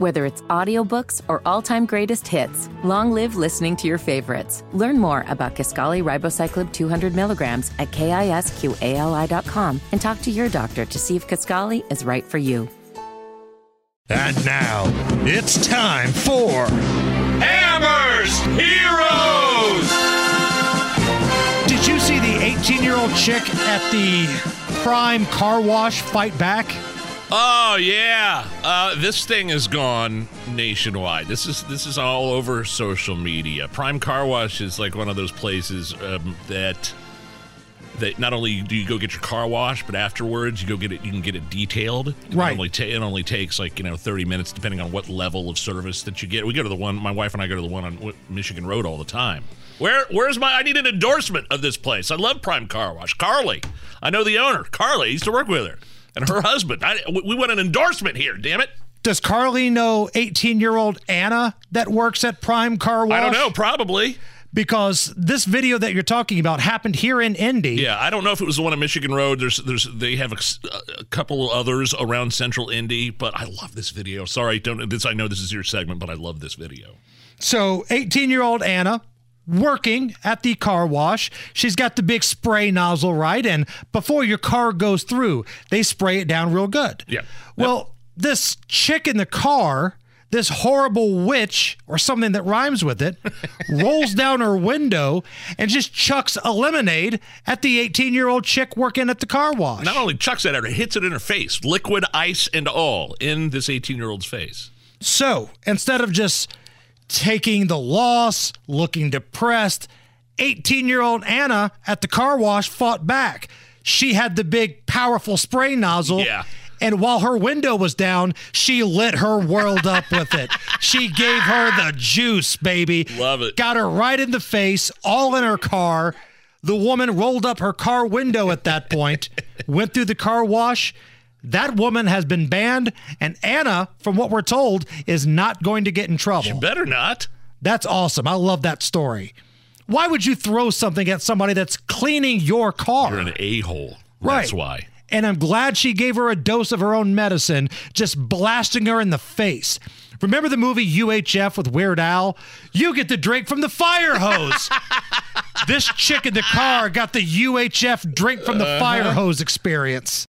Whether it's audiobooks or all-time greatest hits, long live listening to your favorites. Learn more about Kisqali Ribociclib 200 milligrams at kisqali.com and talk to your doctor to see if Kisqali is right for you. And now it's time for Hammers Heroes! Did you see the 18 year old chick at the Prime car wash fight back? Oh yeah, uh, this thing is gone nationwide. This is this is all over social media. Prime Car Wash is like one of those places um, that that not only do you go get your car washed, but afterwards you go get it. You can get it detailed. It Right. Only ta- it only takes like you know thirty minutes, depending on what level of service that you get. We go to the one. My wife and I go to the one on Michigan Road all the time. Where where's my? I need an endorsement of this place. I love Prime Car Wash. Carly, I know the owner. Carly, I used to work with her and her husband. I, we- want an endorsement here. Damn it. Does Carly know 18 year old Anna that works at Prime Car Wash? I don't know. Probably. Because this video that you're talking about happened here in Indy. Yeah, I don't know if it was the one on Michigan Road. There's, there's, they have a couple of others around Central Indy, but I love this video. Sorry, don't. This I know this is your segment, but I love this video. So 18 year old Anna working at the car wash. She's got the big spray nozzle, right? And before your car goes through, they spray it down real good. Yeah. Well, this chick in the car, this horrible witch or something that rhymes with it, rolls down her window and just chucks a lemonade at the 18 year old chick working at the car wash. Not only chucks it at her, hits it in her face, liquid ice and all, in this 18 year old's face. So instead of just taking the loss, looking depressed, 18 year old Anna at the car wash fought back. She had the big, powerful spray nozzle. Yeah. And while her window was down, she lit her world up with it. She gave her the juice, baby. Love it. Got her right in the face, all in her car. The woman rolled up her car window at that point, went through the car wash. That woman has been banned, and Anna, from what we're told, is not going to get in trouble. You better not. That's awesome. I love that story. Why would you throw something at somebody that's cleaning your car? You're an a hole. Right. That's why. And I'm glad she gave her a dose of her own medicine, just blasting her in the face. Remember the movie UHF with Weird Al? You get the drink from the fire hose. this chick in the car got the UHF drink from the fire uh-huh. hose experience.